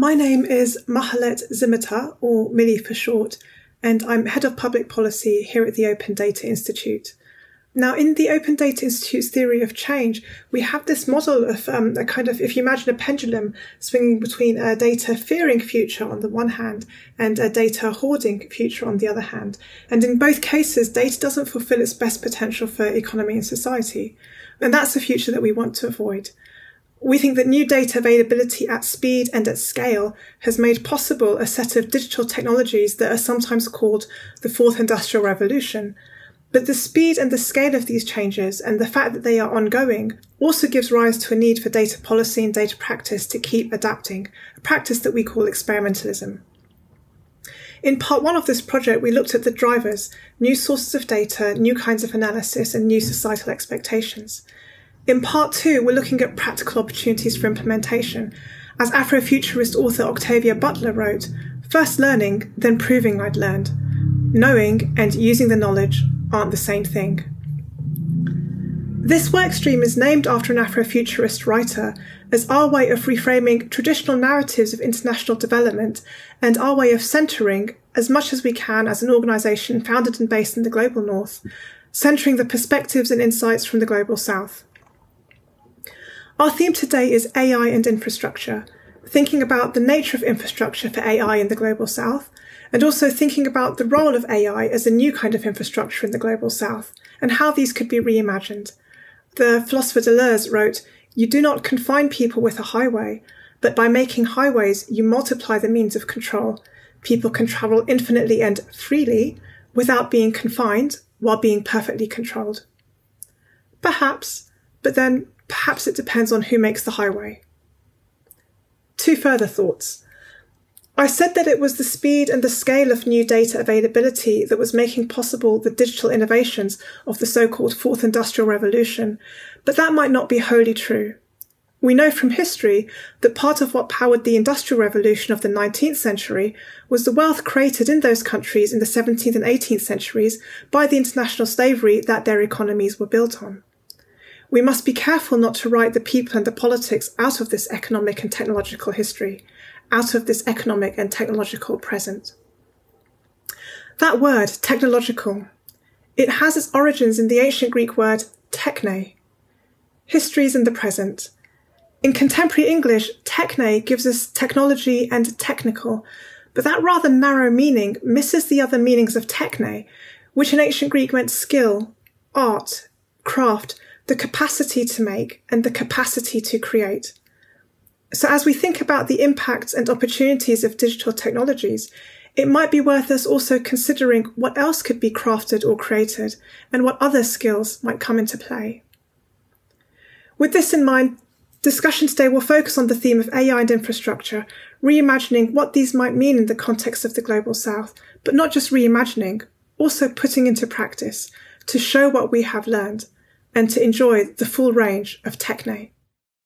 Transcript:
My name is Mahlet Zimeta, or Milly for short, and I'm Head of Public Policy here at the Open Data Institute. Now, in the Open Data Institute's theory of change, we have this model of um, a kind of, if you imagine a pendulum swinging between a data fearing future on the one hand and a data hoarding future on the other hand. And in both cases, data doesn't fulfill its best potential for economy and society. And that's the future that we want to avoid. We think that new data availability at speed and at scale has made possible a set of digital technologies that are sometimes called the fourth industrial revolution but the speed and the scale of these changes and the fact that they are ongoing also gives rise to a need for data policy and data practice to keep adapting, a practice that we call experimentalism. In part one of this project, we looked at the drivers, new sources of data, new kinds of analysis, and new societal expectations. In part two, we're looking at practical opportunities for implementation. As Afrofuturist author Octavia Butler wrote, first learning, then proving I'd learned. Knowing and using the knowledge aren't the same thing. This workstream is named after an Afrofuturist writer as our way of reframing traditional narratives of international development and our way of centering, as much as we can as an organisation founded and based in the global north, centering the perspectives and insights from the global south. Our theme today is AI and infrastructure, thinking about the nature of infrastructure for AI in the global south and also thinking about the role of AI as a new kind of infrastructure in the global south and how these could be reimagined. The philosopher Deleuze wrote, You do not confine people with a highway, but by making highways, you multiply the means of control. People can travel infinitely and freely without being confined while being perfectly controlled. Perhaps, but then perhaps it depends on who makes the highway. Two further thoughts. I said that it was the speed and the scale of new data availability that was making possible the digital innovations of the so-called fourth industrial revolution, but that might not be wholly true. We know from history that part of what powered the industrial revolution of the 19th century was the wealth created in those countries in the 17th and 18th centuries by the international slavery that their economies were built on. We must be careful not to write the people and the politics out of this economic and technological history out of this economic and technological present. That word, technological, it has its origins in the ancient Greek word techne. History is in the present. In contemporary English, techne gives us technology and technical, but that rather narrow meaning misses the other meanings of techne, which in ancient Greek meant skill, art, craft, the capacity to make, and the capacity to create. So, as we think about the impacts and opportunities of digital technologies, it might be worth us also considering what else could be crafted or created and what other skills might come into play. With this in mind, discussion today will focus on the theme of AI and infrastructure, reimagining what these might mean in the context of the global south, but not just reimagining, also putting into practice to show what we have learned and to enjoy the full range of techne.